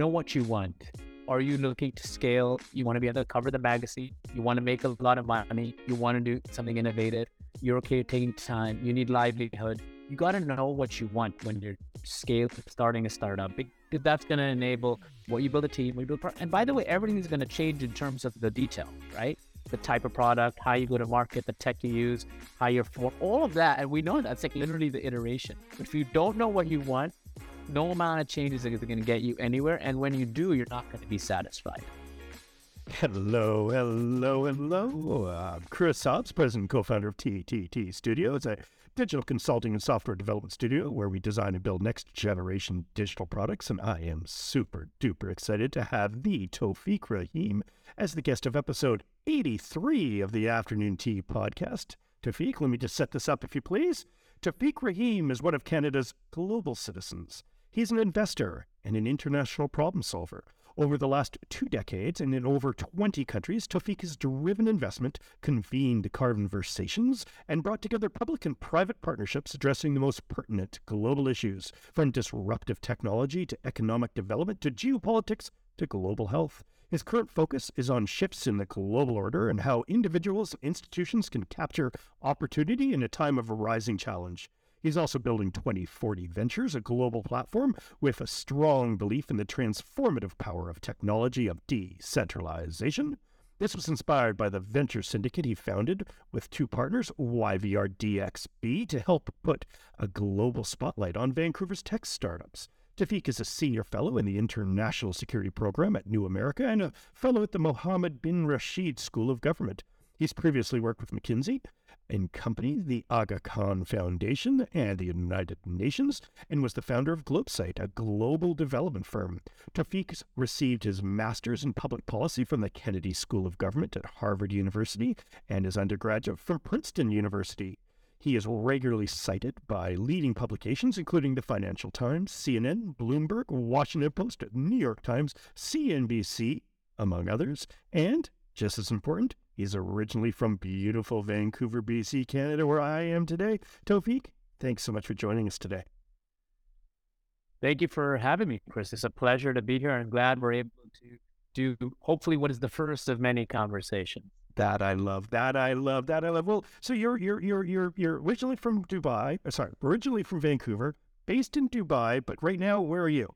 know what you want. Are you looking to scale? You want to be able to cover the magazine. You want to make a lot of money. You want to do something innovative. You're okay taking time. You need livelihood. You got to know what you want when you're scale starting a startup. Because that's going to enable what you build a team, what you build. And by the way, everything is going to change in terms of the detail, right? The type of product, how you go to market, the tech you use, how you're for all of that. And we know that's like literally the iteration. If you don't know what you want, no amount of changes is going to get you anywhere. And when you do, you're not going to be satisfied. Hello, hello, hello. I'm Chris Hobbs, president and co founder of TTT Studio. Studios, a digital consulting and software development studio where we design and build next generation digital products. And I am super duper excited to have the Taufiq Rahim as the guest of episode 83 of the Afternoon Tea podcast. Taufiq, let me just set this up if you please. Taufiq Rahim is one of Canada's global citizens. He's an investor and an international problem solver. Over the last two decades and in over 20 countries, Taufiq has driven investment, convened conversations, and brought together public and private partnerships addressing the most pertinent global issues, from disruptive technology to economic development to geopolitics to global health. His current focus is on shifts in the global order and how individuals and institutions can capture opportunity in a time of rising challenge. He's also building 2040 Ventures, a global platform with a strong belief in the transformative power of technology of decentralization. This was inspired by the venture syndicate he founded with two partners, YVR DXB, to help put a global spotlight on Vancouver's tech startups. Taufiq is a senior fellow in the International Security Program at New America and a fellow at the Mohammed bin Rashid School of Government. He's previously worked with McKinsey and Company, the Aga Khan Foundation, and the United Nations, and was the founder of GlobeSight, a global development firm. Taufiq received his master's in public policy from the Kennedy School of Government at Harvard University and his undergraduate from Princeton University. He is regularly cited by leading publications, including the Financial Times, CNN, Bloomberg, Washington Post, New York Times, CNBC, among others, and, just as important, He's originally from beautiful Vancouver, BC, Canada, where I am today. Taufiq, thanks so much for joining us today. Thank you for having me, Chris. It's a pleasure to be here. I'm glad we're able to do hopefully what is the first of many conversations. That I love. That I love. That I love. Well, so you're you're you're you're you're originally from Dubai. Sorry, originally from Vancouver, based in Dubai, but right now, where are you?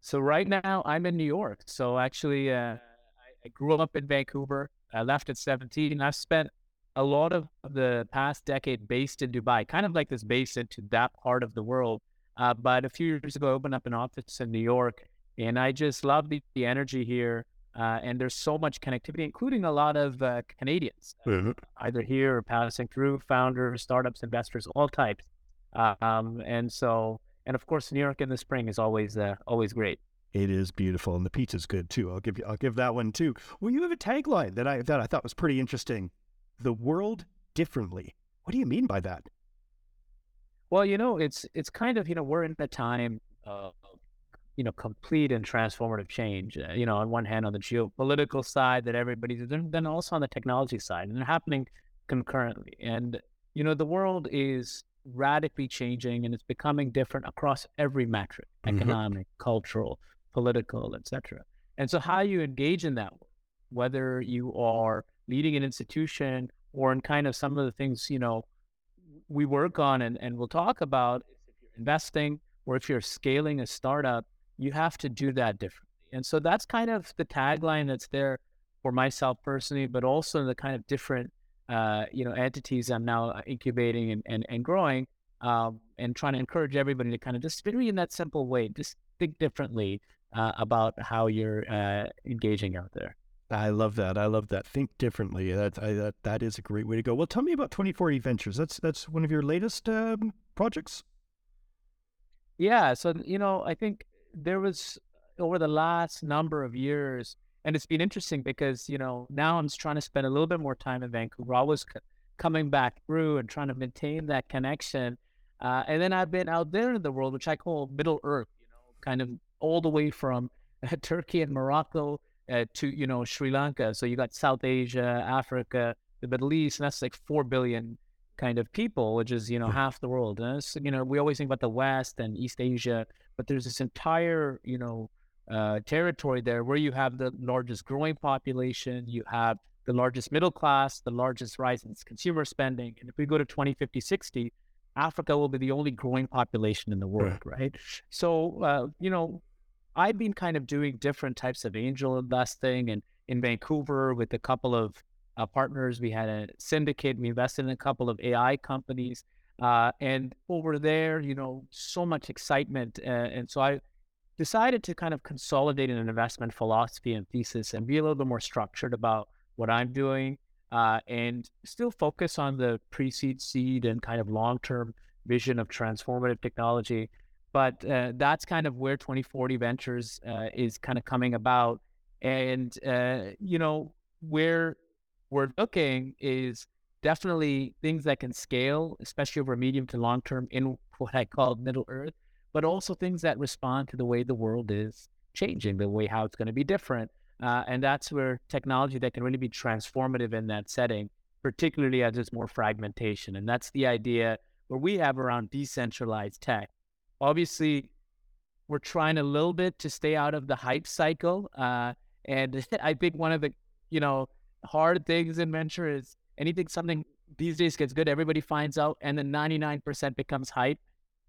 So right now, I'm in New York. So actually, uh, I grew up in Vancouver. I left at 17. I've spent a lot of the past decade based in Dubai, kind of like this base into that part of the world. Uh, but a few years ago, I opened up an office in New York, and I just love the, the energy here. Uh, and there's so much connectivity, including a lot of uh, Canadians, mm-hmm. either here or passing through, founders, startups, investors, all types. Uh, um, and so, and of course, New York in the spring is always uh, always great. It is beautiful, and the pizza's good too. I'll give you, I'll give that one too. Well, you have a tagline that I that I thought was pretty interesting: "The world differently." What do you mean by that? Well, you know, it's it's kind of you know we're in a time of you know complete and transformative change. Uh, you know, on one hand, on the geopolitical side, that everybody's then also on the technology side, and they're happening concurrently. And you know, the world is radically changing, and it's becoming different across every metric: mm-hmm. economic, cultural, political, etc. And so, how you engage in that, whether you are leading an institution or in kind of some of the things you know we work on and, and we'll talk about, if you're investing or if you're scaling a startup, you have to do that differently. And so that's kind of the tagline that's there for myself personally, but also the kind of different uh, you know entities I'm now incubating and, and, and growing um, and trying to encourage everybody to kind of just really in that simple way, just think differently, uh, about how you're uh, engaging out there. I love that. I love that. Think differently. That I, that that is a great way to go. Well, tell me about 2040 Ventures. That's that's one of your latest um, projects. Yeah. So you know, I think there was over the last number of years, and it's been interesting because you know now I'm just trying to spend a little bit more time in Vancouver. I was c- coming back through and trying to maintain that connection, uh, and then I've been out there in the world, which I call Middle Earth. You know, kind of all the way from uh, Turkey and Morocco uh, to you know Sri Lanka. So you got South Asia, Africa, the Middle East, and that's like four billion kind of people, which is you know half the world. And you know we always think about the West and East Asia, but there's this entire, you know, uh, territory there where you have the largest growing population, you have the largest middle class, the largest rise in consumer spending. And if we go to 2050, 60, Africa will be the only growing population in the world, right? right? So, uh, you know, I've been kind of doing different types of angel investing and in Vancouver with a couple of uh, partners. We had a syndicate. We invested in a couple of AI companies. Uh, and over there, you know, so much excitement. Uh, and so I decided to kind of consolidate an investment philosophy and thesis and be a little bit more structured about what I'm doing uh, and still focus on the pre seed, and kind of long term vision of transformative technology. But uh, that's kind of where 2040 Ventures uh, is kind of coming about. And, uh, you know, where we're looking is definitely things that can scale, especially over medium to long term in what I call Middle Earth, but also things that respond to the way the world is changing, the way how it's going to be different. Uh, and that's where technology that can really be transformative in that setting, particularly as there's more fragmentation. And that's the idea where we have around decentralized tech. Obviously, we're trying a little bit to stay out of the hype cycle. Uh, and I think one of the, you know, hard things in venture is anything something these days gets good, everybody finds out, and then 99% becomes hype.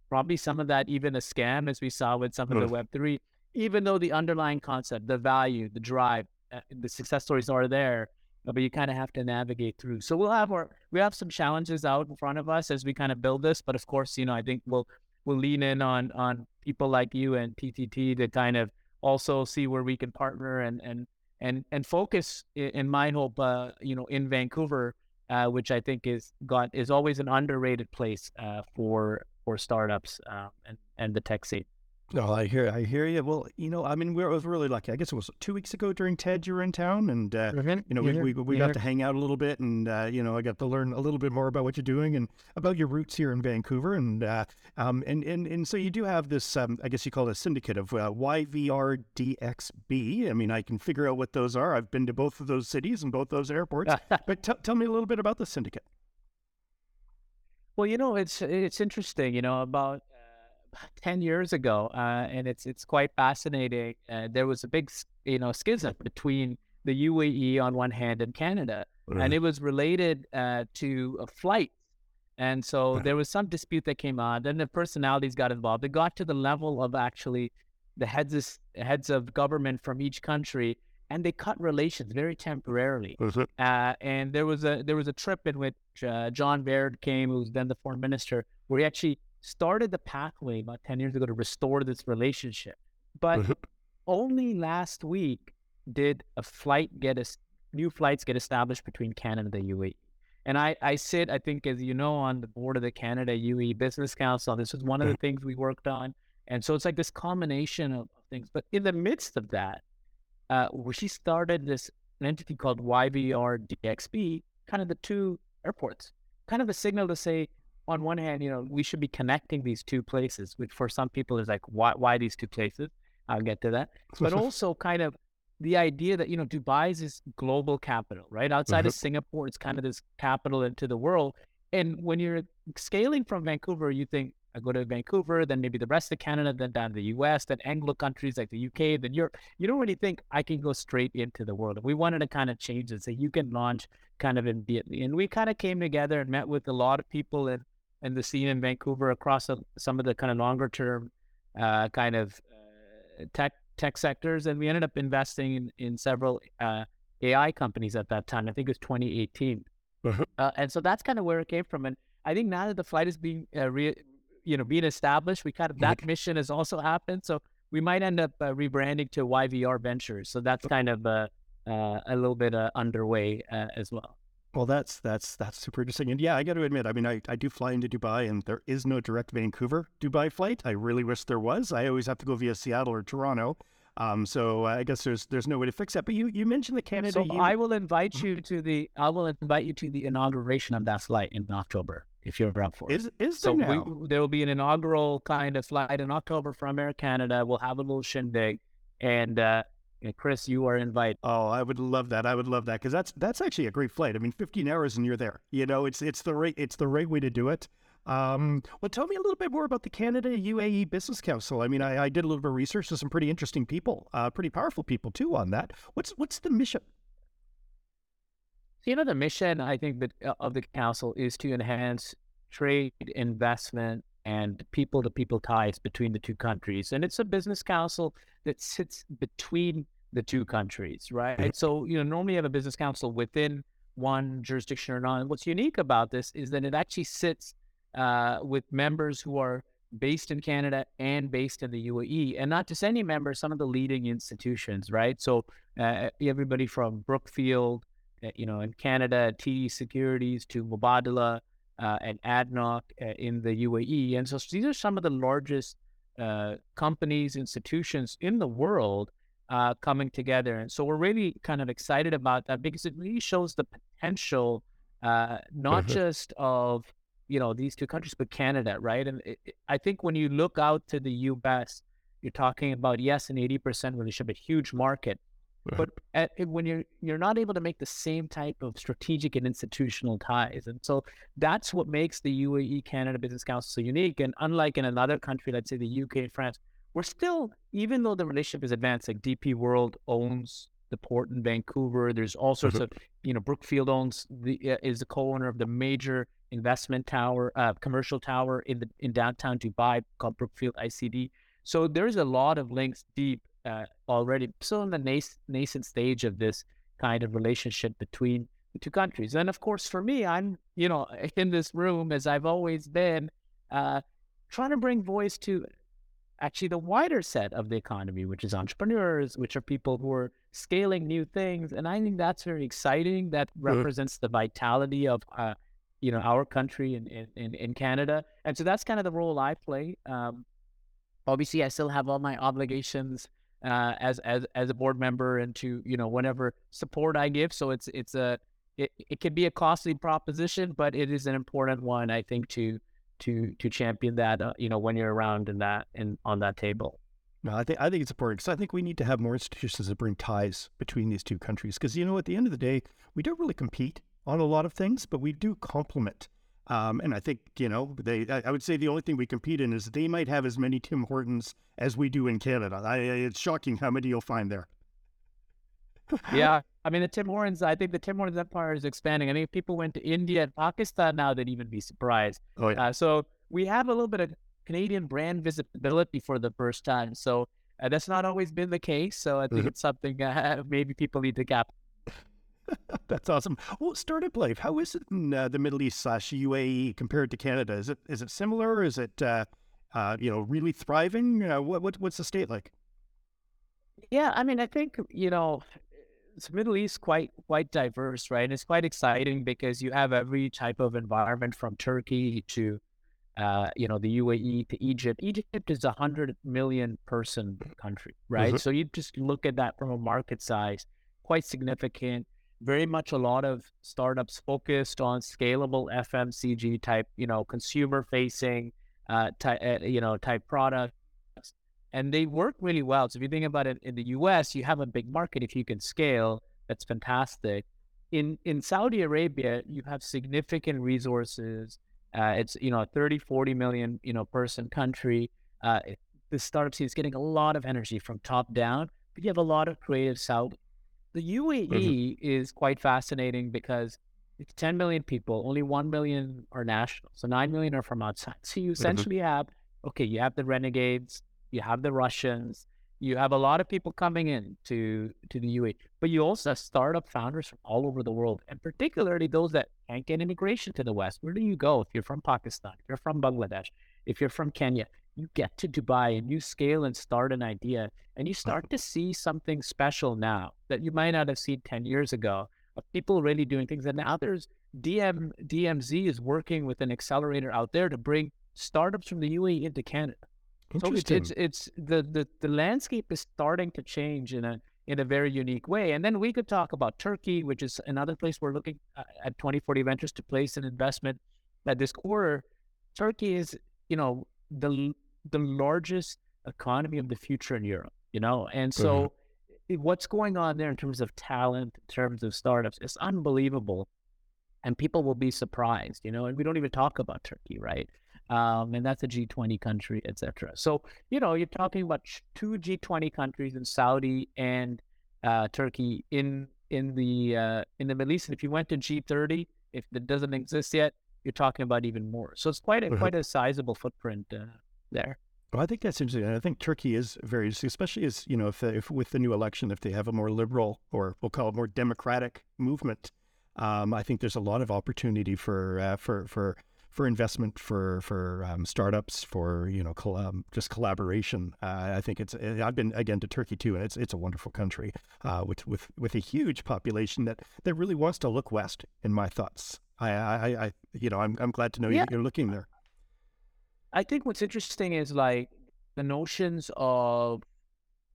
Probably some of that even a scam, as we saw with some of the Web3, even though the underlying concept, the value, the drive, uh, the success stories are there, uh, but you kind of have to navigate through. So we'll have our, we have some challenges out in front of us as we kind of build this, but of course, you know, I think we'll, we'll lean in on, on people like you and TTT to kind of also see where we can partner and, and, and, and focus in, my hope, uh, you know, in Vancouver, uh, which I think is got is always an underrated place uh, for for startups uh, and and the tech scene. No, I hear, I hear you. Well, you know, I mean, we was really lucky. I guess it was two weeks ago during TED you were in town, and uh, mm-hmm. you know, we, we, we got to hang out a little bit, and uh, you know, I got to learn a little bit more about what you're doing and about your roots here in Vancouver, and uh, um, and and and so you do have this, um, I guess you call it a syndicate of uh, YVRDXB. I mean, I can figure out what those are. I've been to both of those cities and both those airports, but t- tell me a little bit about the syndicate. Well, you know, it's it's interesting. You know, about 10 years ago, uh, and it's it's quite fascinating. Uh, there was a big, you know, schism between the UAE on one hand and Canada, mm-hmm. and it was related uh, to a flight. And so there was some dispute that came on. Then the personalities got involved. It got to the level of actually the heads of, heads of government from each country, and they cut relations very temporarily. Uh, and there was a there was a trip in which uh, John Baird came, who was then the foreign minister, where he actually started the pathway about 10 years ago to restore this relationship. But mm-hmm. only last week did a flight get a new flights get established between Canada and the UAE. And I, I sit, I think, as you know, on the board of the Canada UAE Business Council. This was one of the mm-hmm. things we worked on. And so it's like this combination of, things. But in the midst of that, uh, she started this an entity called YVR DXB, kind of the two airports, kind of a signal to say, on one hand, you know, we should be connecting these two places, which for some people is like, why, why these two places? I'll get to that. But also kind of the idea that, you know, Dubai is this global capital, right? Outside mm-hmm. of Singapore, it's kind of this capital into the world. And when you're scaling from Vancouver, you think, I go to Vancouver, then maybe the rest of Canada, then down to the US, then Anglo countries like the UK, then Europe. You don't really think I can go straight into the world. We wanted to kind of change it so you can launch kind of in Vietnam. And we kind of came together and met with a lot of people in and the scene in Vancouver across some of the kind of longer term uh, kind of uh, tech tech sectors, and we ended up investing in, in several uh, AI companies at that time. I think it was 2018, uh-huh. Uh, and so that's kind of where it came from. And I think now that the flight is being uh, re- you know being established, we kind of that mission has also happened. So we might end up uh, rebranding to YVR Ventures. So that's kind of a little bit underway as well. Well, that's that's that's super interesting, and yeah, I got to admit, I mean, I, I do fly into Dubai, and there is no direct Vancouver Dubai flight. I really wish there was. I always have to go via Seattle or Toronto. Um, so I guess there's there's no way to fix that. But you you mentioned the Canada. So you... I will invite mm-hmm. you to the I will invite you to the inauguration of that flight in October if you're up for it. Is is there so now? We, there will be an inaugural kind of flight in October from Air Canada. We'll have a little shindig, and uh, Chris, you are invited. Oh, I would love that. I would love that because that's that's actually a great flight. I mean, 15 hours and you're there. You know, it's it's the right it's the right way to do it. Um, well, tell me a little bit more about the Canada UAE Business Council. I mean, I, I did a little bit of research to some pretty interesting people, uh, pretty powerful people too on that. What's what's the mission? you know, the mission I think that uh, of the council is to enhance trade, investment, and people to people ties between the two countries. And it's a business council that sits between the two countries, right? Mm-hmm. So, you know, normally you have a business council within one jurisdiction or not. And what's unique about this is that it actually sits uh, with members who are based in Canada and based in the UAE, and not just any members, some of the leading institutions, right? So uh, everybody from Brookfield, uh, you know, in Canada, TD Securities to Mubadala uh, and ADNOC uh, in the UAE, and so these are some of the largest uh, companies, institutions in the world uh, coming together, and so we're really kind of excited about that because it really shows the potential, not mm-hmm. just of you know these two countries, but Canada, right? And it, it, I think when you look out to the U.S., you're talking about yes, an 80% relationship, a huge market, but at, when you're you're not able to make the same type of strategic and institutional ties, and so that's what makes the UAE Canada Business Council so unique. And unlike in another country, let's say the UK and France, we're still, even though the relationship is advanced, like DP World owns the port in Vancouver. There's all sorts mm-hmm. of, you know, Brookfield owns the uh, is the co-owner of the major investment tower, uh, commercial tower in the in downtown Dubai called Brookfield ICD. So there's a lot of links deep uh, already, still in the nas- nascent stage of this kind of relationship between the two countries. And of course, for me, I'm you know in this room as I've always been, uh, trying to bring voice to actually the wider set of the economy, which is entrepreneurs, which are people who are scaling new things. And I think that's very exciting. That mm-hmm. represents the vitality of, uh, you know, our country in, in, in Canada. And so that's kind of the role I play. Um, obviously, I still have all my obligations uh, as as as a board member and to you know whatever support I give. So it's it's a it, it can be a costly proposition, but it is an important one I think to to to champion that uh, you know when you're around in that and on that table. No, I think I think it's important because I think we need to have more institutions that bring ties between these two countries. Because you know, at the end of the day, we don't really compete on a lot of things, but we do complement. Um, and I think you know, they. I would say the only thing we compete in is they might have as many Tim Hortons as we do in Canada. I, it's shocking how many you'll find there. Yeah, I mean the Tim Hortons. I think the Tim Hortons empire is expanding. I mean, if people went to India and Pakistan now, they'd even be surprised. Oh yeah. Uh, so we have a little bit of Canadian brand visibility for the first time. So uh, that's not always been the case. So I think mm-hmm. it's something uh, maybe people need to cap. That's awesome. Well, startup life. How is it in uh, the Middle East slash UAE compared to Canada? Is it is it similar? Is it uh, uh, you know really thriving? Uh, what, what what's the state like? Yeah, I mean, I think you know, it's Middle East quite quite diverse, right? And it's quite exciting because you have every type of environment from Turkey to uh, you know, the UAE to Egypt. Egypt is a hundred million person country, right? Mm-hmm. So you just look at that from a market size, quite significant. Very much a lot of startups focused on scalable FMCG type, you know, consumer facing, uh, type, uh, you know, type products, and they work really well. So if you think about it, in the U.S., you have a big market. If you can scale, that's fantastic. In in Saudi Arabia, you have significant resources uh, it's you know a 30, 40 million you know person country. Uh, the startup scene is getting a lot of energy from top down, but you have a lot of creative south. The UAE mm-hmm. is quite fascinating because it's 10 million people, only 1 million are national. So 9 million are from outside. So you mm-hmm. essentially mm-hmm. have, okay, you have the renegades, you have the Russians, you have a lot of people coming in to, to the UAE, but you also have startup founders from all over the world, and particularly those that can't get integration to the West. Where do you go if you're from Pakistan, if you're from Bangladesh, if you're from Kenya? You get to Dubai and you scale and start an idea, and you start to see something special now that you might not have seen 10 years ago of people really doing things. And now there's DM, DMZ is working with an accelerator out there to bring startups from the UAE into Canada. So it's, it's, it's the, the the landscape is starting to change in a in a very unique way. And then we could talk about Turkey, which is another place we're looking uh, at 2040 Ventures to place an investment. That this quarter, Turkey is you know the the largest economy of the future in Europe. You know, and so mm-hmm. what's going on there in terms of talent, in terms of startups, is unbelievable. and people will be surprised, you know. And we don't even talk about Turkey, right? Um, and that's a G20 country, etc. So you know, you're talking about two G20 countries in Saudi and uh, Turkey in in the uh, in the Middle East. And if you went to G30, if it doesn't exist yet, you're talking about even more. So it's quite a mm-hmm. quite a sizable footprint uh, there. Well, I think that's interesting. I think Turkey is very, especially as you know, if, if with the new election, if they have a more liberal or we'll call it more democratic movement, um, I think there's a lot of opportunity for uh, for for for investment for for um, startups for you know col- um, just collaboration. Uh, I think it's eh, I've been again to Turkey too, and it's it's a wonderful country uh, with with with a huge population that that really wants to look west. In my thoughts, I I, I you know I'm I'm glad to know yeah. you're looking there. I think what's interesting is like the notions of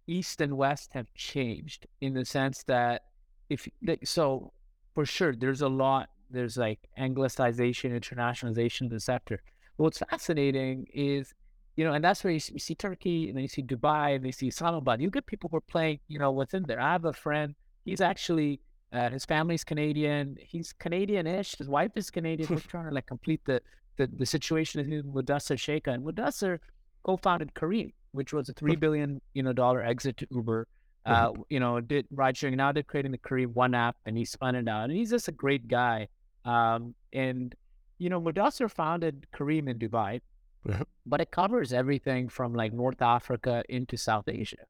East and West have changed in the sense that if so for sure there's a lot there's like anglicization internationalization of the sector but what's fascinating is you know and that's where you see, you see turkey and then you see dubai and you see islamabad you get people who are playing you know within there i have a friend he's actually uh, his family's canadian he's canadian-ish his wife is canadian we're trying to like complete the the, the situation with Mudassir Sheikha. And Mudassir co-founded Careem, which was a three billion you know dollar exit to Uber. Uh, you know, did ride sharing. Now they're creating the Careem One app, and he spun it out. And he's just a great guy. Um, and you know, Mudassir founded Careem in Dubai, but it covers everything from like North Africa into South Asia.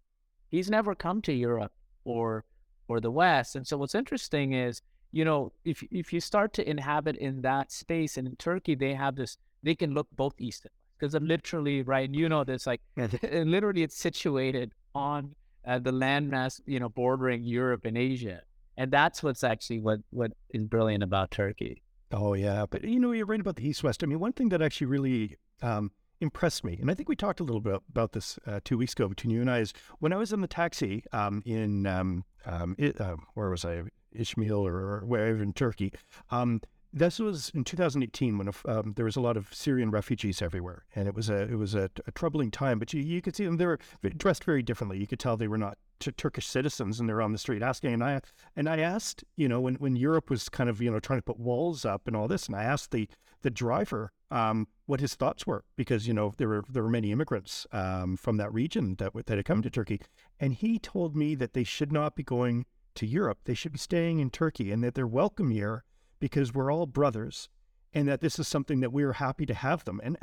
He's never come to Europe or or the West. And so what's interesting is you know, if if you start to inhabit in that space, and in Turkey they have this, they can look both east and west because literally, right? You know, this like literally it's situated on uh, the landmass, you know, bordering Europe and Asia, and that's what's actually what what is brilliant about Turkey. Oh yeah, but you know, you're right about the east west. I mean, one thing that actually really um, impressed me, and I think we talked a little bit about this uh, two weeks ago between you and I, is when I was in the taxi um, in um, um it, uh, where was I? Ishmael or wherever in Turkey. Um, this was in 2018 when um, there was a lot of Syrian refugees everywhere, and it was a it was a, a troubling time. But you, you could see them; they were dressed very differently. You could tell they were not t- Turkish citizens, and they're on the street asking. And I and I asked, you know, when, when Europe was kind of you know trying to put walls up and all this, and I asked the the driver um, what his thoughts were because you know there were there were many immigrants um, from that region that that had come to Turkey, and he told me that they should not be going to Europe. They should be staying in Turkey and that they're welcome here because we're all brothers and that this is something that we're happy to have them. And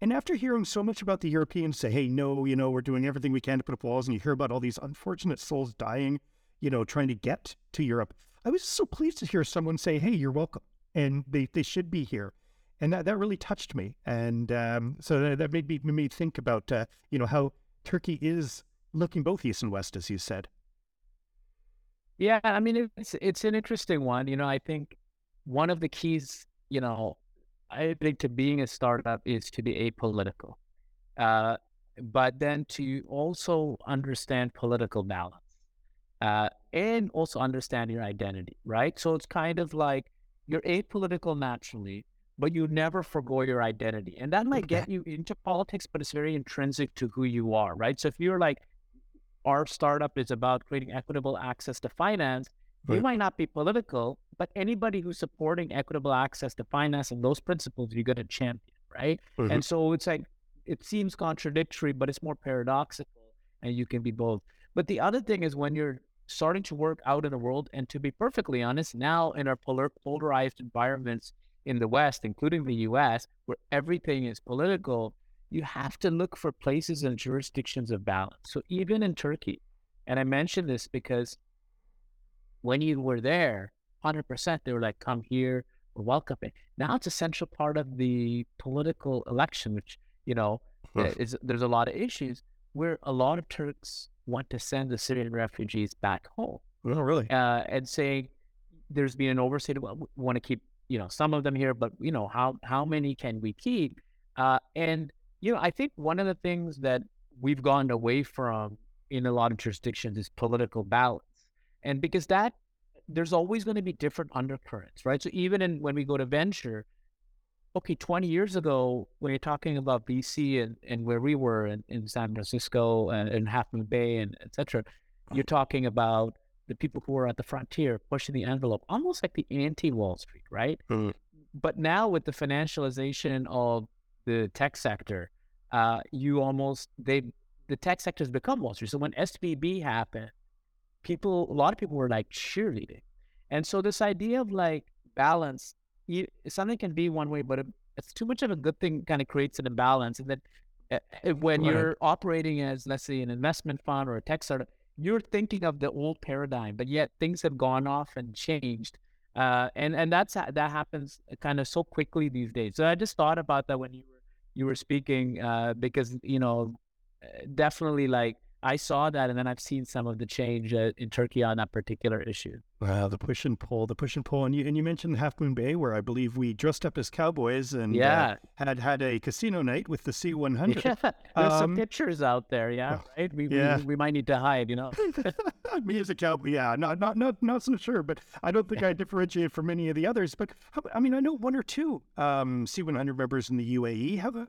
and after hearing so much about the Europeans say, hey, no, you know, we're doing everything we can to put up walls, and you hear about all these unfortunate souls dying, you know, trying to get to Europe, I was so pleased to hear someone say, hey, you're welcome, and they, they should be here. And that, that really touched me. And um, so that made me, made me think about, uh, you know, how Turkey is looking both east and west, as you said. Yeah, I mean it's it's an interesting one. You know, I think one of the keys, you know, I think to being a startup is to be apolitical, uh, but then to also understand political balance, uh, and also understand your identity, right? So it's kind of like you're apolitical naturally, but you never forego your identity, and that might get you into politics, but it's very intrinsic to who you are, right? So if you're like our startup is about creating equitable access to finance. Right. You might not be political, but anybody who's supporting equitable access to finance and those principles, you're going to champion, right? Mm-hmm. And so it's like, it seems contradictory, but it's more paradoxical and you can be both. But the other thing is when you're starting to work out in the world, and to be perfectly honest, now in our polar- polarized environments in the West, including the US, where everything is political, you have to look for places and jurisdictions of balance. So even in Turkey, and I mention this because when you were there, 100%, they were like, come here, we're welcoming. Now it's a central part of the political election, which, you know, is, there's a lot of issues where a lot of Turks want to send the Syrian refugees back home. Oh, really? Uh, and saying there's been an oversight. Well, we want to keep, you know, some of them here, but, you know, how, how many can we keep? Uh, and you know, I think one of the things that we've gone away from in a lot of jurisdictions is political balance. And because that, there's always going to be different undercurrents, right? So even in when we go to venture, okay, 20 years ago, when you're talking about VC and, and where we were in, in San Francisco and, and Half Moon Bay and etc., you're talking about the people who are at the frontier pushing the envelope, almost like the anti Wall Street, right? Mm. But now with the financialization of the tech sector, uh, you almost they the tech sector has become Wall Street. So when SVB happened, people a lot of people were like cheerleading, and so this idea of like balance, you, something can be one way, but it, it's too much of a good thing. Kind of creates an imbalance, and that uh, when Right. you're operating as let's say an investment fund or a tech startup, you're thinking of the old paradigm, but yet things have gone off and changed. Uh, and and that's that happens kind of so quickly these days. So I just thought about that when you were you were speaking uh, because you know definitely like I saw that, and then I've seen some of the change uh, in Turkey on that particular issue. Wow, the push and pull, the push and pull, and you and you mentioned Half Moon Bay, where I believe we dressed up as cowboys and uh, had had a casino night with the C100. Yeah, there's some Um, pictures out there. Yeah, oh, right. We, yeah. we we might need to hide. You know. Me as a cowboy, yeah, not not not not so sure, but I don't think I differentiate from any of the others. But I mean, I know one or two um, C100 members in the UAE. Have a,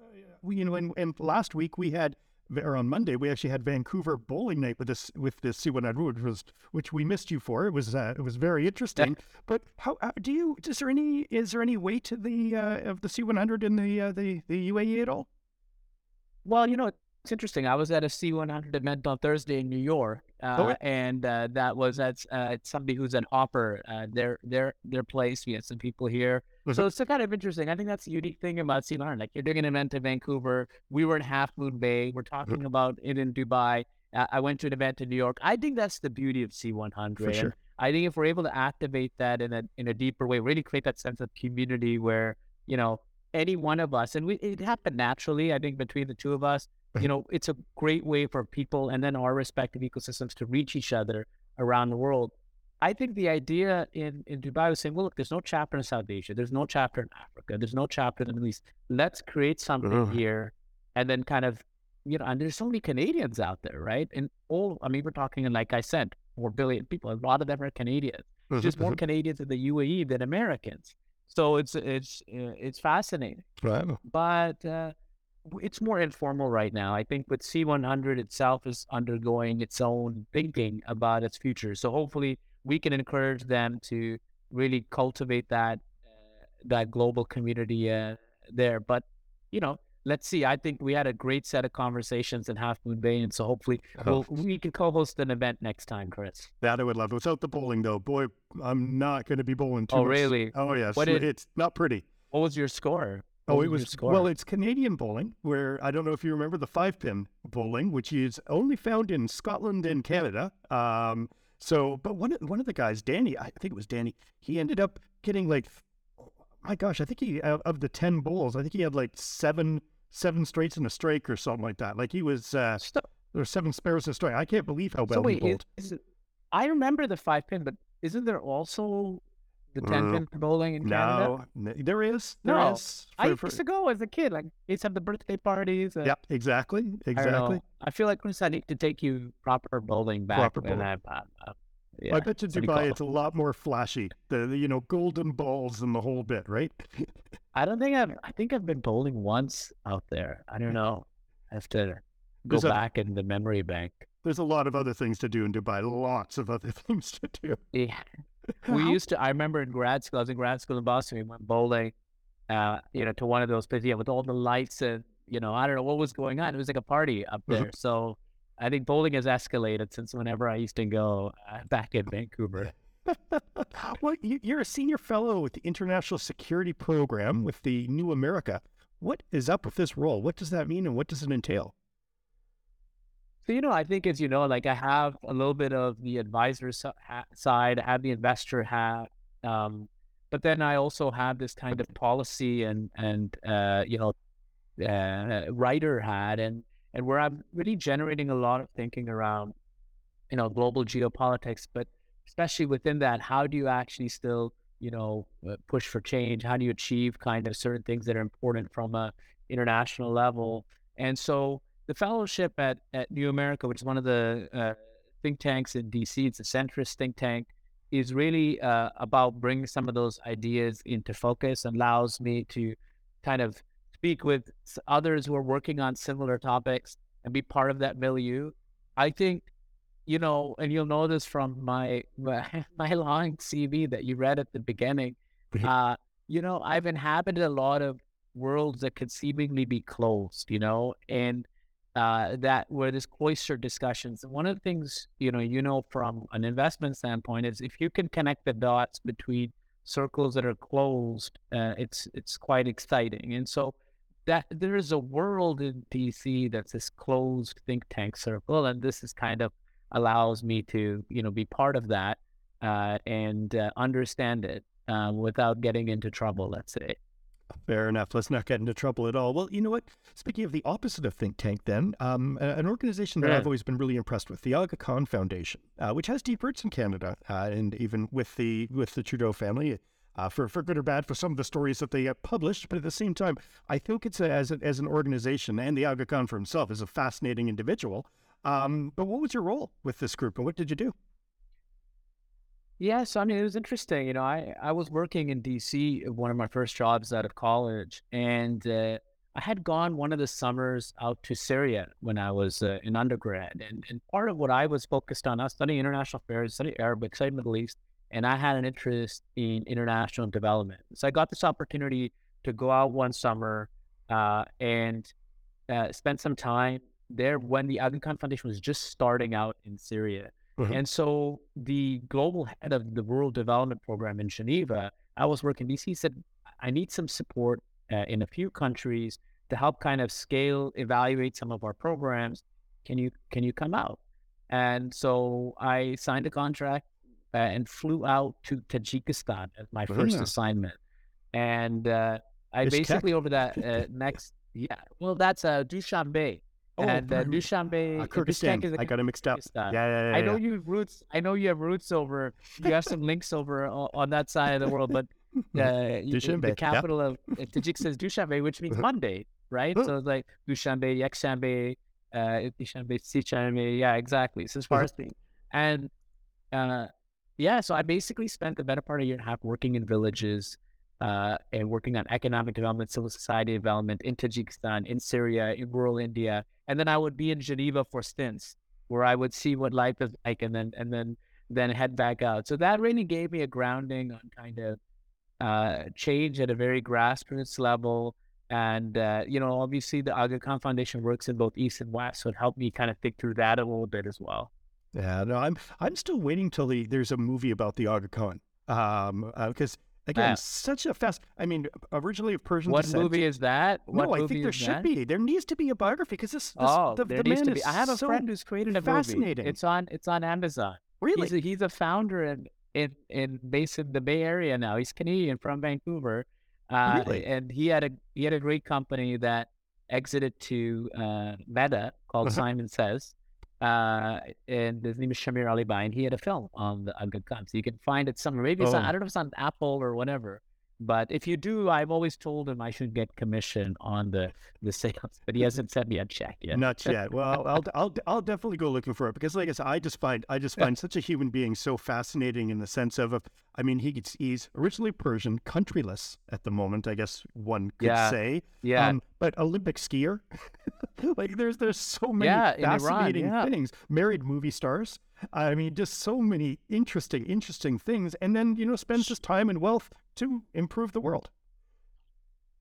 you know, and, and last week we had, or on Monday we actually had Vancouver bowling night with this with this C100, which was which we missed you for. It was uh, it was very interesting. But how uh, do you? Is there any is there any weight to the uh, of the C100 in the uh, the the UAE at all? Well, you know, it's interesting. I was at a C100 event on Thursday in New York, uh, Oh, yeah. and uh, that was that's uh, somebody who's an hopper. Uh, their their their place. We had some people here, Mhm. so it's kind of interesting. I think that's the unique thing about C100. Like you're doing an event in Vancouver. We were in Half Moon Bay. We're talking about it in Dubai. I went to an event in New York. I think that's the beauty of C100. For sure. I think if we're able to activate that in a in a deeper way, really create that sense of community where you know any one of us, and we it happened naturally. I think between the two of us, you know, it's a great way for people and then our respective ecosystems to reach each other around the world. I think the idea in in Dubai was saying, well, look, there's no chapter in South Asia, there's no chapter in Africa, there's no chapter in the Middle East. Let's create something here, and then kind of you know, and there's so many Canadians out there, right? And all, I mean, we're talking, like I said, four billion people. A lot of them are Canadians just more Canadians in the UAE than Americans. So it's it's uh, it's fascinating, Wow. but uh, it's more informal right now. I think with C100 itself is undergoing its own thinking about its future. So hopefully we can encourage them to really cultivate that uh, that global community uh, there. But you know, let's see. I think we had a great set of conversations in Half Moon Bay, and so hopefully Oh. we'll, we can co-host an event next time, Chris. That I would love. Without the bowling, though, boy, I'm not going to be bowling too Oh, much. really? Oh, yes. What did- it's not pretty. What was your score? Oh, it was well. It's Canadian bowling, where I don't know if you remember the five pin bowling, which is only found in Scotland and Canada. Um, so, but one of one of the guys, Danny, I think it was Danny, he ended up getting like, my gosh, I think he of of the ten bowls, I think he had like seven seven straights and a strike or something like that. Like he was uh, there were seven spares and a strike. I can't believe how well so he wait, bowled. is, is it, I remember the five pin, but isn't there also the ten pin bowling in Canada? No, there is. There No, is. I used for- to go as a kid. Like, they used to have the birthday parties. Uh, Yep, exactly, exactly. know. I feel like Chris, I need to take you proper bowling back. Proper bowling. I, uh, yeah, I bet you Dubai cool. it's a lot more flashy. The, the, you know golden balls and the whole bit, right? I don't think I've. I think I've been bowling once out there. I don't know. I have to go There's a- back in the memory bank. There's a lot of other things to do in Dubai. Lots of other things to do. Yeah. We used to. I remember in grad school. I was in grad school in Boston. We went bowling, uh, you know, to one of those places. Yeah, with all the lights and you know, I don't know what was going on. It was like a party up Mhm. there. So I think bowling has escalated since whenever I used to go uh, back in Vancouver. well, you, you're a senior fellow with the International Security Program with the New America. What is up with this role? What does that mean, and what does it entail? So you know, I think as you know, like I have a little bit of the advisor side, I have the investor hat, um, but then I also have this kind of policy and and uh, you know uh, writer hat, and and where I'm really generating a lot of thinking around you know global geopolitics, but especially within that, how do you actually still you know uh, push for change? How do you achieve kind of certain things that are important from a international level? And so the fellowship at, at New America, which is one of the uh, think tanks in DC, it's a centrist think tank, is really uh, about bringing some of those ideas into focus and allows me to kind of speak with others who are working on similar topics and be part of that milieu. I think you know, and you'll know this from my my, my long CV that you read at the beginning. Uh, you know, I've inhabited a lot of worlds that could seemingly be closed, you know, and uh, that where there's cloistered discussions. And one of the things, you know, you know, from an investment standpoint is if you can connect the dots between circles that are closed, uh, it's it's quite exciting. And so that there is a world in DC that's this closed think tank circle, and this is kind of allows me to you know be part of that uh, and uh, understand it uh, without getting into trouble. Let's say. Fair enough. Let's not get into trouble at all. Well, you know what? Speaking of the opposite of think tank, then, um, an organization that yeah. I've always been really impressed with, the Aga Khan Foundation, uh, which has deep roots in Canada, uh, and even with the with the Trudeau family, uh, for for good or bad, for some of the stories that they published. But at the same time, I think it's a, as a, as an organization, and the Aga Khan for himself is a fascinating individual. Um, but what was your role with this group, and what did you do? Yes, I mean it was interesting. You know, I I was working in DC, one of my first jobs out of college, and uh, I had gone one of the summers out to Syria when I was uh, in undergrad, and and part of what I was focused on, I was studying international affairs, studying Arabic, studying Middle East, and I had an interest in international development. So I got this opportunity to go out one summer uh, and uh, spend some time there when the Aga Khan Foundation was just starting out in Syria Mm-hmm. And so the global head of the Rural Development Program in Geneva, I was working DC, said, I need some support uh, in a few countries to help kind of scale, evaluate some of our programs. Can you can you come out? And so I signed a contract uh, and flew out to Tajikistan as my first assignment. And uh, I basically over that uh, next yeah, well that's uh, Dushanbe Oh, and uh, Dushanbe, uh, Kyrgyzstan. I got it mixed up. Yeah, yeah, yeah. I know you have roots. I know you have roots over. You have some links over on, on that side of the world, but uh, Dushanbe, the capital yeah. of uh, Tajik is Dushanbe, which means Monday, right? so it's like Dushanbe, Yakshanbe, uh, Dushanbe, Sichanbe. Yeah, exactly. So as far as the and uh, yeah, so I basically spent the better part of a year and a half working in villages uh, and working on economic development, civil society development in Tajikistan, in Syria, in rural India, and then I would be in Geneva for stints where I would see what life is like, and then and then then head back out. So that really gave me a grounding on kind of uh, change at a very grassroots level. And uh, you know, obviously, the Aga Khan Foundation works in both East and West, so it helped me kind of think through that a little bit as well. Yeah, no, I'm I'm still waiting till the, there's a movie about the Aga Khan, um, because Again, such a fast. I mean, originally of Persian what descent. movie is that? What no, I think there should that? be. There needs to be a biography because this, this. Oh, the, there the needs man to be. I have a so friend who's created a fascinating. movie. It's on. It's on Amazon. Really? He's a, he's a founder in in in based in the Bay Area now. He's Canadian from Vancouver. Uh, really? And he had a he had a great company that exited to uh, Meta called uh-huh. Simon Says uh, and his name is Shamir Ali and He had a film on the Aga Khan, so you can find it somewhere. Maybe it's oh. on, I don't know if it's on Apple or whatever. But if you do, I've always told him I should get commission on the the sales, but he hasn't sent me a check yet. Not yet. Well, I'll I'll I'll definitely go looking for it because, like I said, I just find I just find such a human being so fascinating in the sense of, I mean, he gets, he's originally Persian, countryless at the moment, I guess one could yeah. say. Yeah. Um, but Olympic skier, like there's there's so many yeah, fascinating Iran, yeah. things. Married movie stars. I mean, just so many interesting, interesting things. And then, you know, spends his time and wealth to improve the world.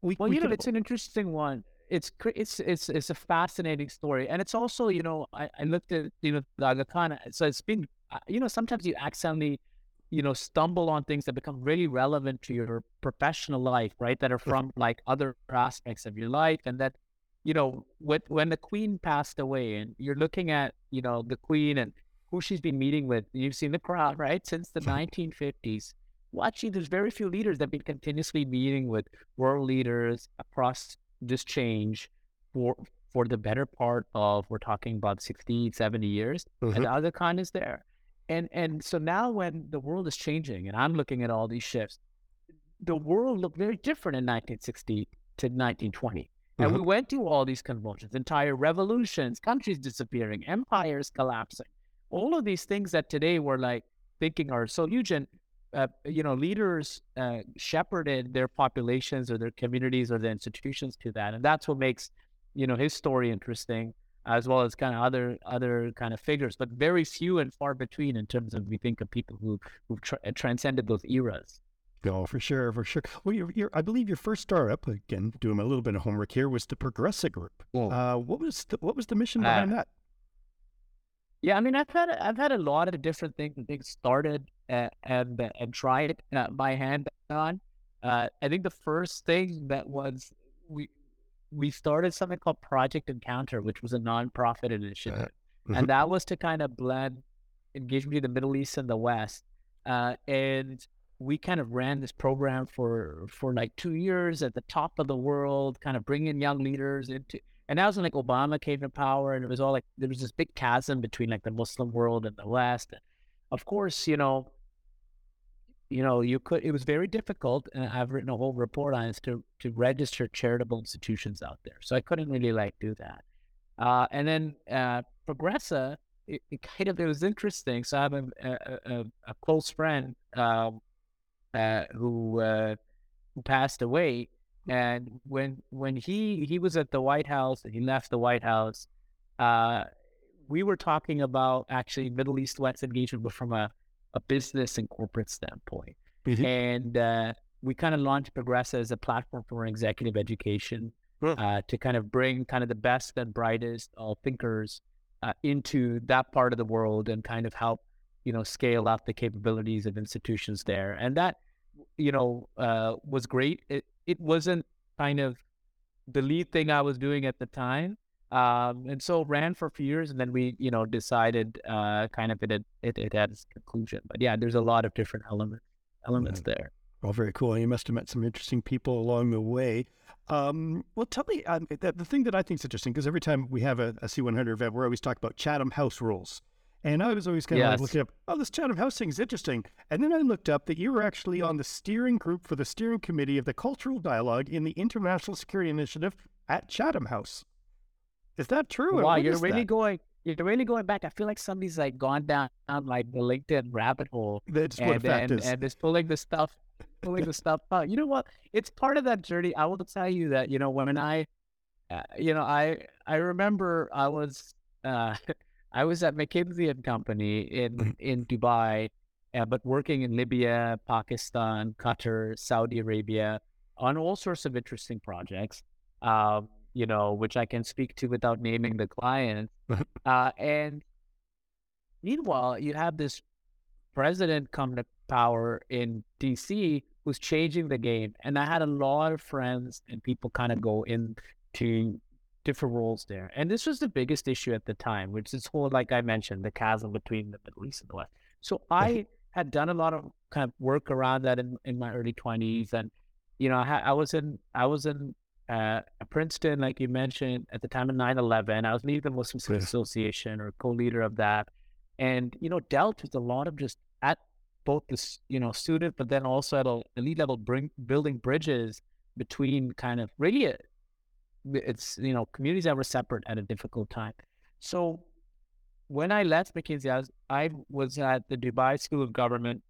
We, well, we you know, it's an interesting one. It's it's it's it's a fascinating story, and it's also you know I, I looked at you know the Aga Khan, so it's been uh, you know sometimes you accidentally you know stumble on things that become really relevant to your professional life, right? That are from like other aspects of your life, and that you know when when the Queen passed away, and you're looking at you know the Queen and who she's been meeting with. You've seen the crowd, right? Since the 1950s. Watching, there's very few leaders that have been continuously meeting with world leaders across this change for for the better part of we're talking about 60, 70 years. Mm-hmm. And the other kind is there. And and so now when the world is changing and I'm looking at all these shifts, the world looked very different in 1960 to 1920. And mm-hmm. we went through all these convulsions, entire revolutions, countries disappearing, empires collapsing all of these things that today we're like thinking are so huge and uh, you know leaders uh, shepherded their populations or their communities or their institutions to that and that's what makes you know his story interesting as well as kind of other other kind of figures, but very few and far between in terms of we think of people who who tra- transcended those eras. Oh, for sure, for sure. Well, you're, you're, I believe your first startup, again, doing a little bit of homework here, was the Progressa Group. Uh, what was the, what was the mission behind uh, that? Yeah, I mean, I've had I've had a lot of different things things started uh, and and tried uh, by hand on. Uh, I think the first thing that was we we started something called Project Encounter, which was a nonprofit initiative, mm-hmm. and that was to kind of blend engagement between the Middle East and the West. Uh, and we kind of ran this program for for like two years at the top of the world, kind of bringing young leaders into. And that was when like Obama came to power, and it was all like there was this big chasm between like the Muslim world and the West. And of course, you know, you know, you could. It was very difficult, and I've written a whole report on it to to register charitable institutions out there. So I couldn't really like do that. Uh, and then uh, Progressa, it, it, kind of it was interesting. So I have a a, a, close friend um, uh, who uh, who passed away, and when when he he was at the White House and he left the White House, uh, we were talking about actually Middle East West engagement, but from a a business and corporate standpoint. Mm-hmm. And uh, we kind of launched Progressa as a platform for executive education uh, to kind of bring kind of the best and brightest uh, thinkers uh, into that part of the world and kind of help, you know, scale up the capabilities of institutions there. And that, you know, uh, was great. It, it wasn't kind of the lead thing I was doing at the time, um, and so ran for a few years, and then we, you know, decided uh, kind of it had, it, it had its conclusion. But yeah, there's a lot of different elements elements yeah. there. Well, very cool. You must have met some interesting people along the way. Um, well, tell me um, the, the thing that I think is interesting because every time we have a a C100 event, we're always talking about Chatham House rules. And I was always kind of yes. like looking up, oh, this Chatham House thing is interesting. And then I looked up that you were actually on the steering group for the steering committee of the cultural dialogue in the International Security Initiative at Chatham House. Is that true? Wow, you're really that? going. You're really going back. I feel like somebody's like gone down, down like the LinkedIn rabbit hole. That's and, what and, is. And just pulling the stuff, pulling the stuff out. You know what? It's part of that journey. I will tell you that you know when I, uh, you know, I I remember I was uh, I was at McKinsey and Company in in Dubai, uh, but working in Libya, Pakistan, Qatar, Saudi Arabia on all sorts of interesting projects. Um, you know, which I can speak to without naming the client. uh, and meanwhile, you have this president come to power in DC who's changing the game. And I had a lot of friends and people kind of go into different roles there. And this was the biggest issue at the time, which is whole, like I mentioned, the chasm between the Middle East and the West. So I had done a lot of kind of work around that in, in my early 20s. And, you know, I, ha- I was in, I was in uh, Princeton, like you mentioned, at the time of 9 11, I was leading the Muslim Student yeah. Association or co leader of that. And, you know, dealt with a lot of just at both the, you know, student, but then also at a elite level, bring, building bridges between kind of really, a, it's, you know, communities that were separate at a difficult time. So when I left McKinsey, I was, I was at the Dubai School of Government,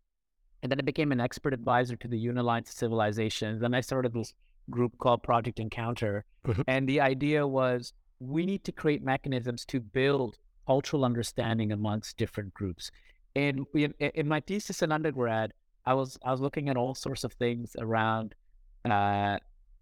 and then I became an expert advisor to the UN Alliance of Civilizations. Then I started this group called Project Encounter. Mm-hmm. And the idea was we need to create mechanisms to build cultural understanding amongst different groups. And in, in my thesis in undergrad, I was I was looking at all sorts of things around uh,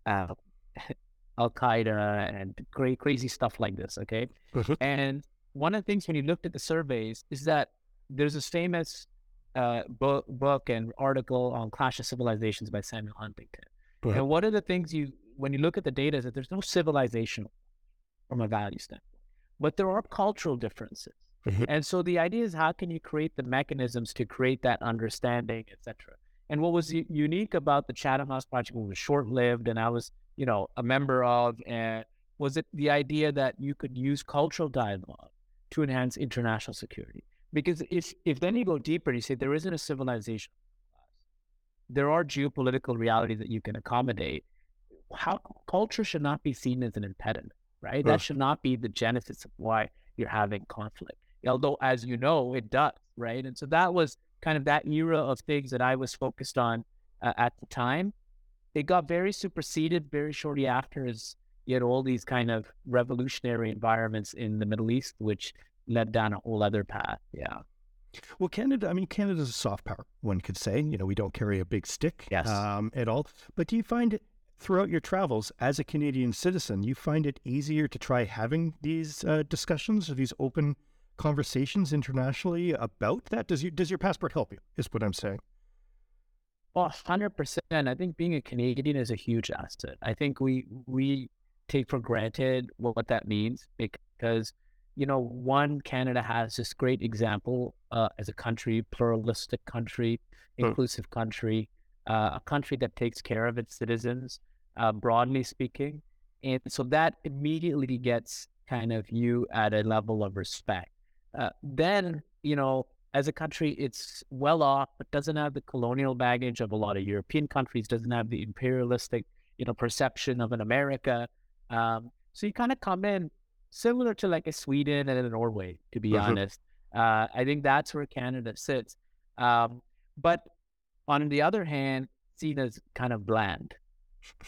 uh, Al Qaeda and cra- crazy stuff like this. Okay, mm-hmm. and one of the things when you looked at the surveys is that there's this famous uh, book, book and article on Clash of Civilizations by Samuel Huntington, and one of the things you, when you look at the data, is that there's no civilization from a value standpoint, but there are cultural differences. Mm-hmm. And so the idea is how can you create the mechanisms to create that understanding, etc. And what was unique about the Chatham House project was short lived, and I was, you know, a member of, and was it the idea that you could use cultural dialogue to enhance international security? Because if if then you go deeper and you say there isn't a civilization there are geopolitical realities that you can accommodate. How culture should not be seen as an impediment, right? That should not be the genesis of why you're having conflict. Although, as you know, it does, right? And so that was kind of that era of things that I was focused on uh, at the time. It got very superseded very shortly after as you had all these kind of revolutionary environments in the Middle East, which led down a whole other path. Yeah. Well, Canada, I mean, Canada's a soft power, one could say. You know, we don't carry a big stick yes. um, at all. But do you find it throughout your travels as a Canadian citizen, you find it easier to try having these uh, discussions or these open conversations internationally about that? Does, you, does your passport help you, is what I'm saying? Well, hundred percent. I think being a Canadian is a huge asset. I think we we take for granted what, what that means because you know, one, Canada has this great example uh, as a country, pluralistic country, inclusive mm. country, uh, a country that takes care of its citizens, uh, broadly speaking. And so that immediately gets kind of you at a level of respect. Uh, then, you know, as a country, it's well off, but doesn't have the colonial baggage of a lot of European countries, doesn't have the imperialistic, you know, perception of an America. Um, so you kind of come in similar to like a Sweden and a Norway, to be mm-hmm. honest. Uh, I think that's where Canada sits. Um, but on the other hand, seen as kind of bland.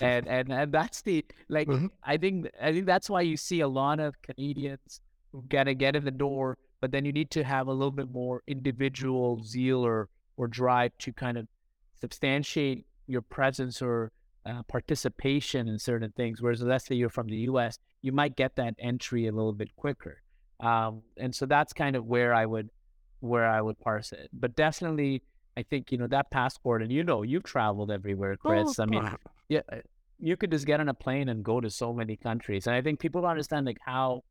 And, and and that's the like mm-hmm. I think I think that's why you see a lot of Canadians who gotta get in the door, but then you need to have a little bit more individual zeal or or drive to kind of substantiate your presence or uh, participation in certain things. Whereas let's say you're from the U.S., you might get that entry a little bit quicker. Um, and so that's kind of where I would where I would parse it. But definitely, I think you know that passport, and you know you've traveled everywhere, Chris. Oh, I mean, yeah, uh, you could just get on a plane and go to so many countries, and I think people don't understand like how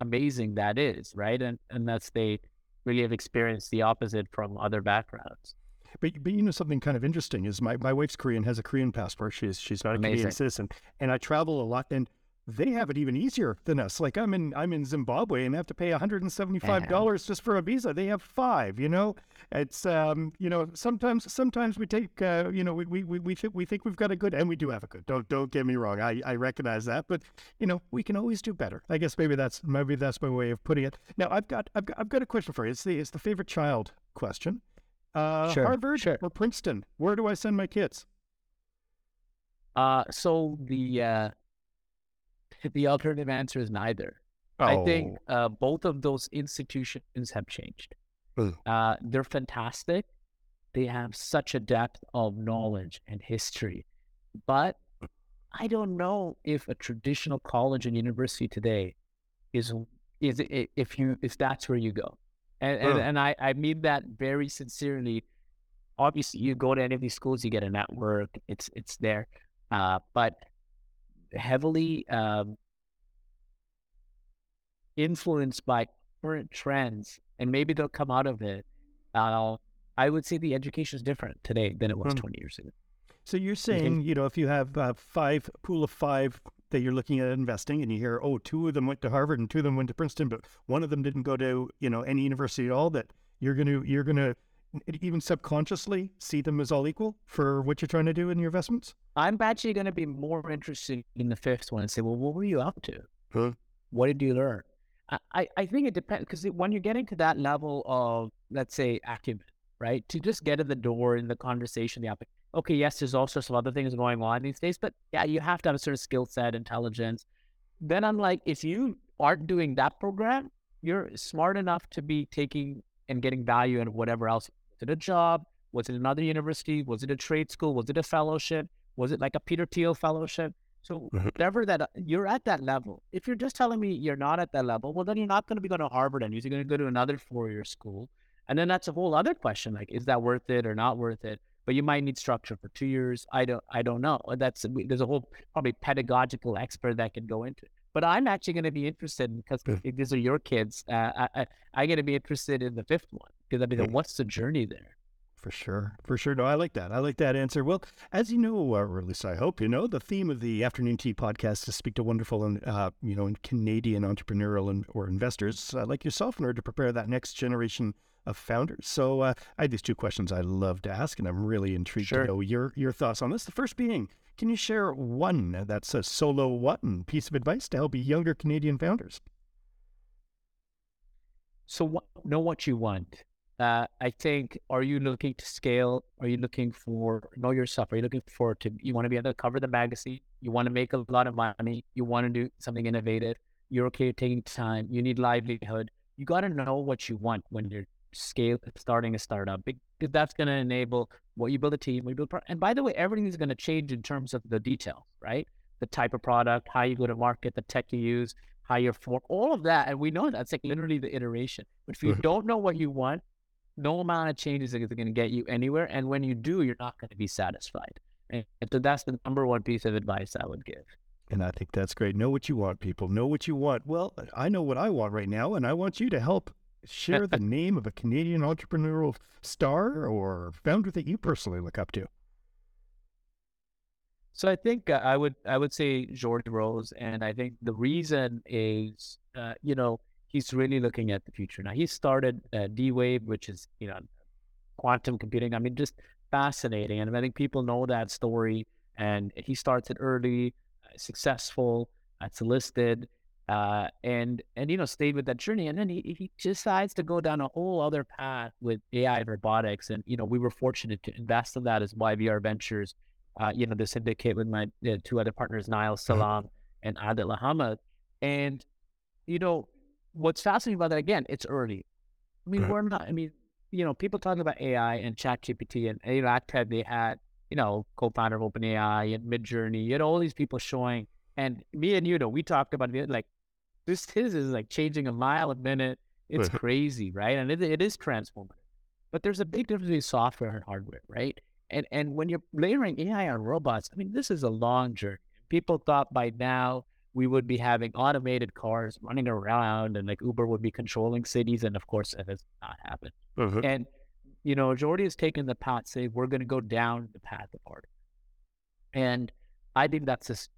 amazing that is, right? And unless they really have experienced the opposite from other backgrounds. But but you know something kind of interesting is my, my wife's Korean has a Korean passport. She's she's not a Amazing. Canadian citizen, and I travel a lot. And they have it even easier than us. Like I'm in I'm in Zimbabwe and I have to pay $175 just for a visa. They have five. You know, it's um you know sometimes sometimes we take uh, you know we we we we think we think we've got a good and we do have a good. Don't don't get me wrong. I I recognize that, but you know we can always do better. I guess maybe that's maybe that's my way of putting it. Now I've got I've got, I've got a question for you. It's the it's the favorite child question. Uh, sure, Harvard sure. or Princeton? Where do I send my kids? Uh, so the uh, the alternative answer is neither. Oh. I think oh. uh, both of those institutions have changed. Uh, they're fantastic. They have such a depth of knowledge and history, but I don't know if a traditional college and university today is is if you if that's where you go. And, and, and, I, I mean that very sincerely. Obviously, you go to any of these schools, you get a network. It's it's there, uh, but heavily um, influenced by current trends, and maybe they'll come out of it. Uh, I would say the education is different today than it was hmm. 20 years ago. So you're saying, you know, if you have uh, five pool of five that you're looking at investing, and you hear, oh, two of them went to Harvard and two of them went to Princeton, but one of them didn't go to, you know, any university at all, that you're gonna you're gonna even subconsciously see them as all equal for what you're trying to do in your investments? I'm actually going to be more interested in the fifth one and say, well, what were you up to? Huh? What did you learn? I, I think it depends because when you're getting to that level of, let's say, acumen, right? To just get in the door in the conversation, the okay, yes, there's also some other things going on these days, but yeah, you have to have a sort of skill set, intelligence. Then I'm like, if you aren't doing that program, you're smart enough to be taking and getting value and whatever else it a job? Was it another university? Was it a trade school? Was it a fellowship? Was it like a Peter Thiel fellowship? So mm-hmm. whatever that you're at that level. If you're just telling me you're not at that level, well then you're not going to be going to Harvard and you're going to go to another four-year school, and then that's a whole other question. Like, is that worth it or not worth it? But you might need structure for two years. I don't. I don't know. That's there's a whole probably pedagogical expert that can go into. it. But I'm actually going to be interested because these are your kids. Uh, I, I, I'm going to be interested in the fifth one because I mean, what's the journey there? For sure. For sure. No, I like that. I like that answer. Well, as you know, or at least I hope you know, the theme of the Afternoon Tea podcast is to speak to wonderful and, uh, you know, Canadian entrepreneurial and, or investors uh, like yourself in order to prepare that next generation of founders. So uh, I have these two questions I love to ask, and I'm really intrigued sure. to know your, your thoughts on this. The first being, can you share one that's a solo one piece of advice to help be younger Canadian founders? So know what you want uh, I think, are you looking to scale? Are you looking for know yourself? Are you looking for to you want to be able to cover the magazine? You want to make a lot of money. You want to do something innovative. You're okay taking time. You need livelihood. You got to know what you want when you're scale starting a startup because that's going to enable what you build a team, we build. Pro- and by the way, everything is going to change in terms of the details, right? The type of product, how you go to market, the tech you use, how you form, all of that. And we know that's like literally the iteration. But if you don't know what you want, no amount of changes is going to get you anywhere. And when you do, you're not going to be satisfied. And so that's the number one piece of advice I would give. And I think that's great. Know what you want, people. Know what you want. Well, I know what I want right now, and I want you to help share the name of a Canadian entrepreneurial star or founder that you personally look up to. So I think uh, I would I would say Geordie Rose, and I think the reason is uh, you know he's really looking at the future. Now he started uh, D Wave, which is you know quantum computing. I mean, just fascinating, and I think people know that story. And he starts it early, uh, successful, it's listed, uh, and and you know stayed with that journey, and then he he decides to go down a whole other path with AI and robotics, and you know we were fortunate to invest in that as YVR Ventures. Uh, you know, the syndicate with my uh, two other partners, Niall mm-hmm. Salam mm-hmm. and Adil Ahmed. And, you know, what's fascinating about that again, it's early. I mean, uh-huh. we're not. I mean, you know, people talking about AI and ChatGPT and you know, at TED they had you know co-founder of OpenAI and Midjourney. You had all these people showing, and me and you know we talked about it like this is, is like changing a mile a minute. It's crazy, right? And it, it is transformative. But there's a big difference between software and hardware, right? And and when you're layering AI on robots, I mean, this is a long journey. People thought by now we would be having automated cars running around and like Uber would be controlling cities. And of course, it has not happened. Uh-huh. And, you know, Geordie has taken the path, say, we're going to go down the path of art. And I think that's just,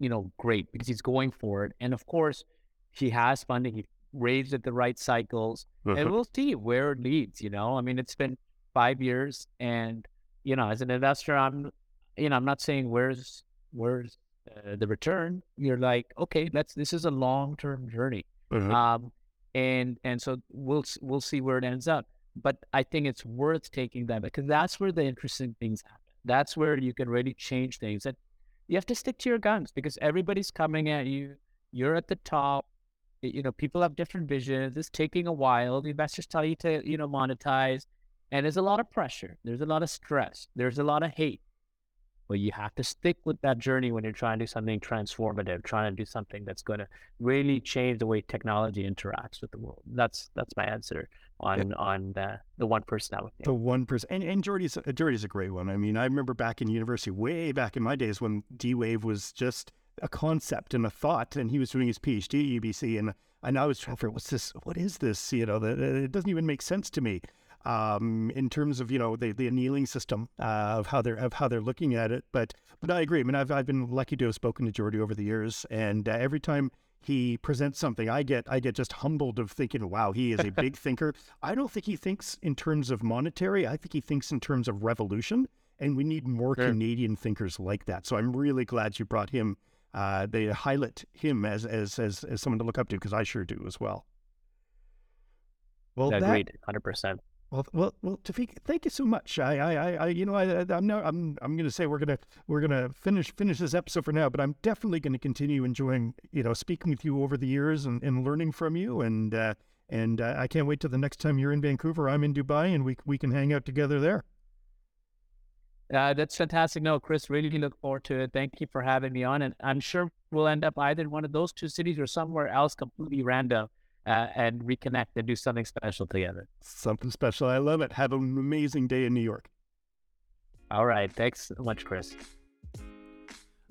you know, great because he's going for it. And of course, he has funding. He raised at the right cycles. Uh-huh. And we'll see where it leads, you know. I mean, it's been five years. And, you know, as an investor, I'm, you know, I'm not saying where's, where's uh, the return, you're like, okay, let's. This is a long term journey, mm-hmm. um, and and so we'll we'll see where it ends up. But I think it's worth taking that because that's where the interesting things happen. That's where you can really change things, and you have to stick to your guns because everybody's coming at you. You're at the top. You know, people have different visions. It's taking a while. The investors tell you to, you know, monetize, and there's a lot of pressure. There's a lot of stress. There's a lot of hate but you have to stick with that journey when you're trying to do something transformative, trying to do something that's going to really change the way technology interacts with the world. That's that's my answer on yeah. on the, the one person out The one person, and and Geordie's uh, Geordie's a great one. I mean, I remember back in university, way back in my days, when D Wave was just a concept and a thought, and he was doing his PhD at UBC, and and I was trying to figure, what's this? What is this? You know, that it doesn't even make sense to me um, in terms of you know the, the annealing system uh, of how they're of how they're looking at it. But but I agree. I mean, I've I've been lucky to have spoken to Geordie over the years, and uh, every time he presents something, I get I get just humbled of thinking, wow, he is a big thinker. I don't think he thinks in terms of monetary. I think he thinks in terms of revolution, and we need more sure. Canadian thinkers like that. So I'm really glad you brought him. Uh, they highlight him as as as as someone to look up to because I sure do as well. Well, agreed, hundred percent. Well, well, well, Taufiq, thank you so much. I, I, I, you know, I, I'm I'm, I'm going to say we're gonna, we're gonna finish, finish this episode for now, but I'm definitely going to continue enjoying, you know, speaking with you over the years and, and learning from you, and, uh, and uh, I can't wait till the next time you're in Vancouver. I'm in Dubai, and we, we can hang out together there. Uh, that's fantastic. No, Chris, really look forward to it. Thank you for having me on, and I'm sure we'll end up either in one of those two cities or somewhere else completely random uh, and reconnect and do something special together. Something special. I love it. Have an amazing day in New York. All right. Thanks so much, Chris.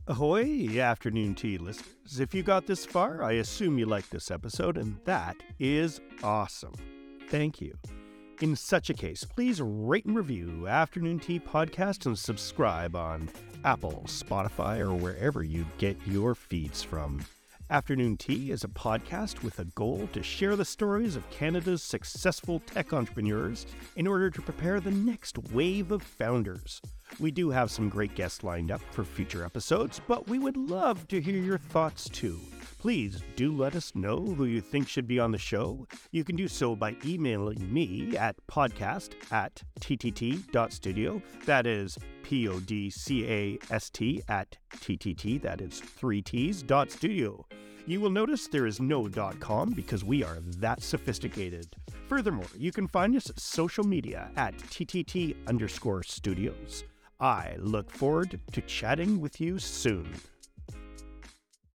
Ahoy, afternoon tea listeners. If you got this far, I assume you liked this episode, and that is awesome. Thank you. In such a case, please rate and review Afternoon Tea Podcast and subscribe on Apple, Spotify, or wherever you get your feeds from. Afternoon Tea is a podcast with a goal to share the stories of Canada's successful tech entrepreneurs in order to prepare the next wave of founders. We do have some great guests lined up for future episodes, but we would love to hear your thoughts too. Please do let us know who you think should be on the show. You can do so by emailing me at podcast at ttt.studio. That is P O D C A S T at TTT. That is three T's dot studio. You will notice there is no dot .com because we are that sophisticated. Furthermore, you can find us at social media at TTT underscore studios. I look forward to chatting with you soon.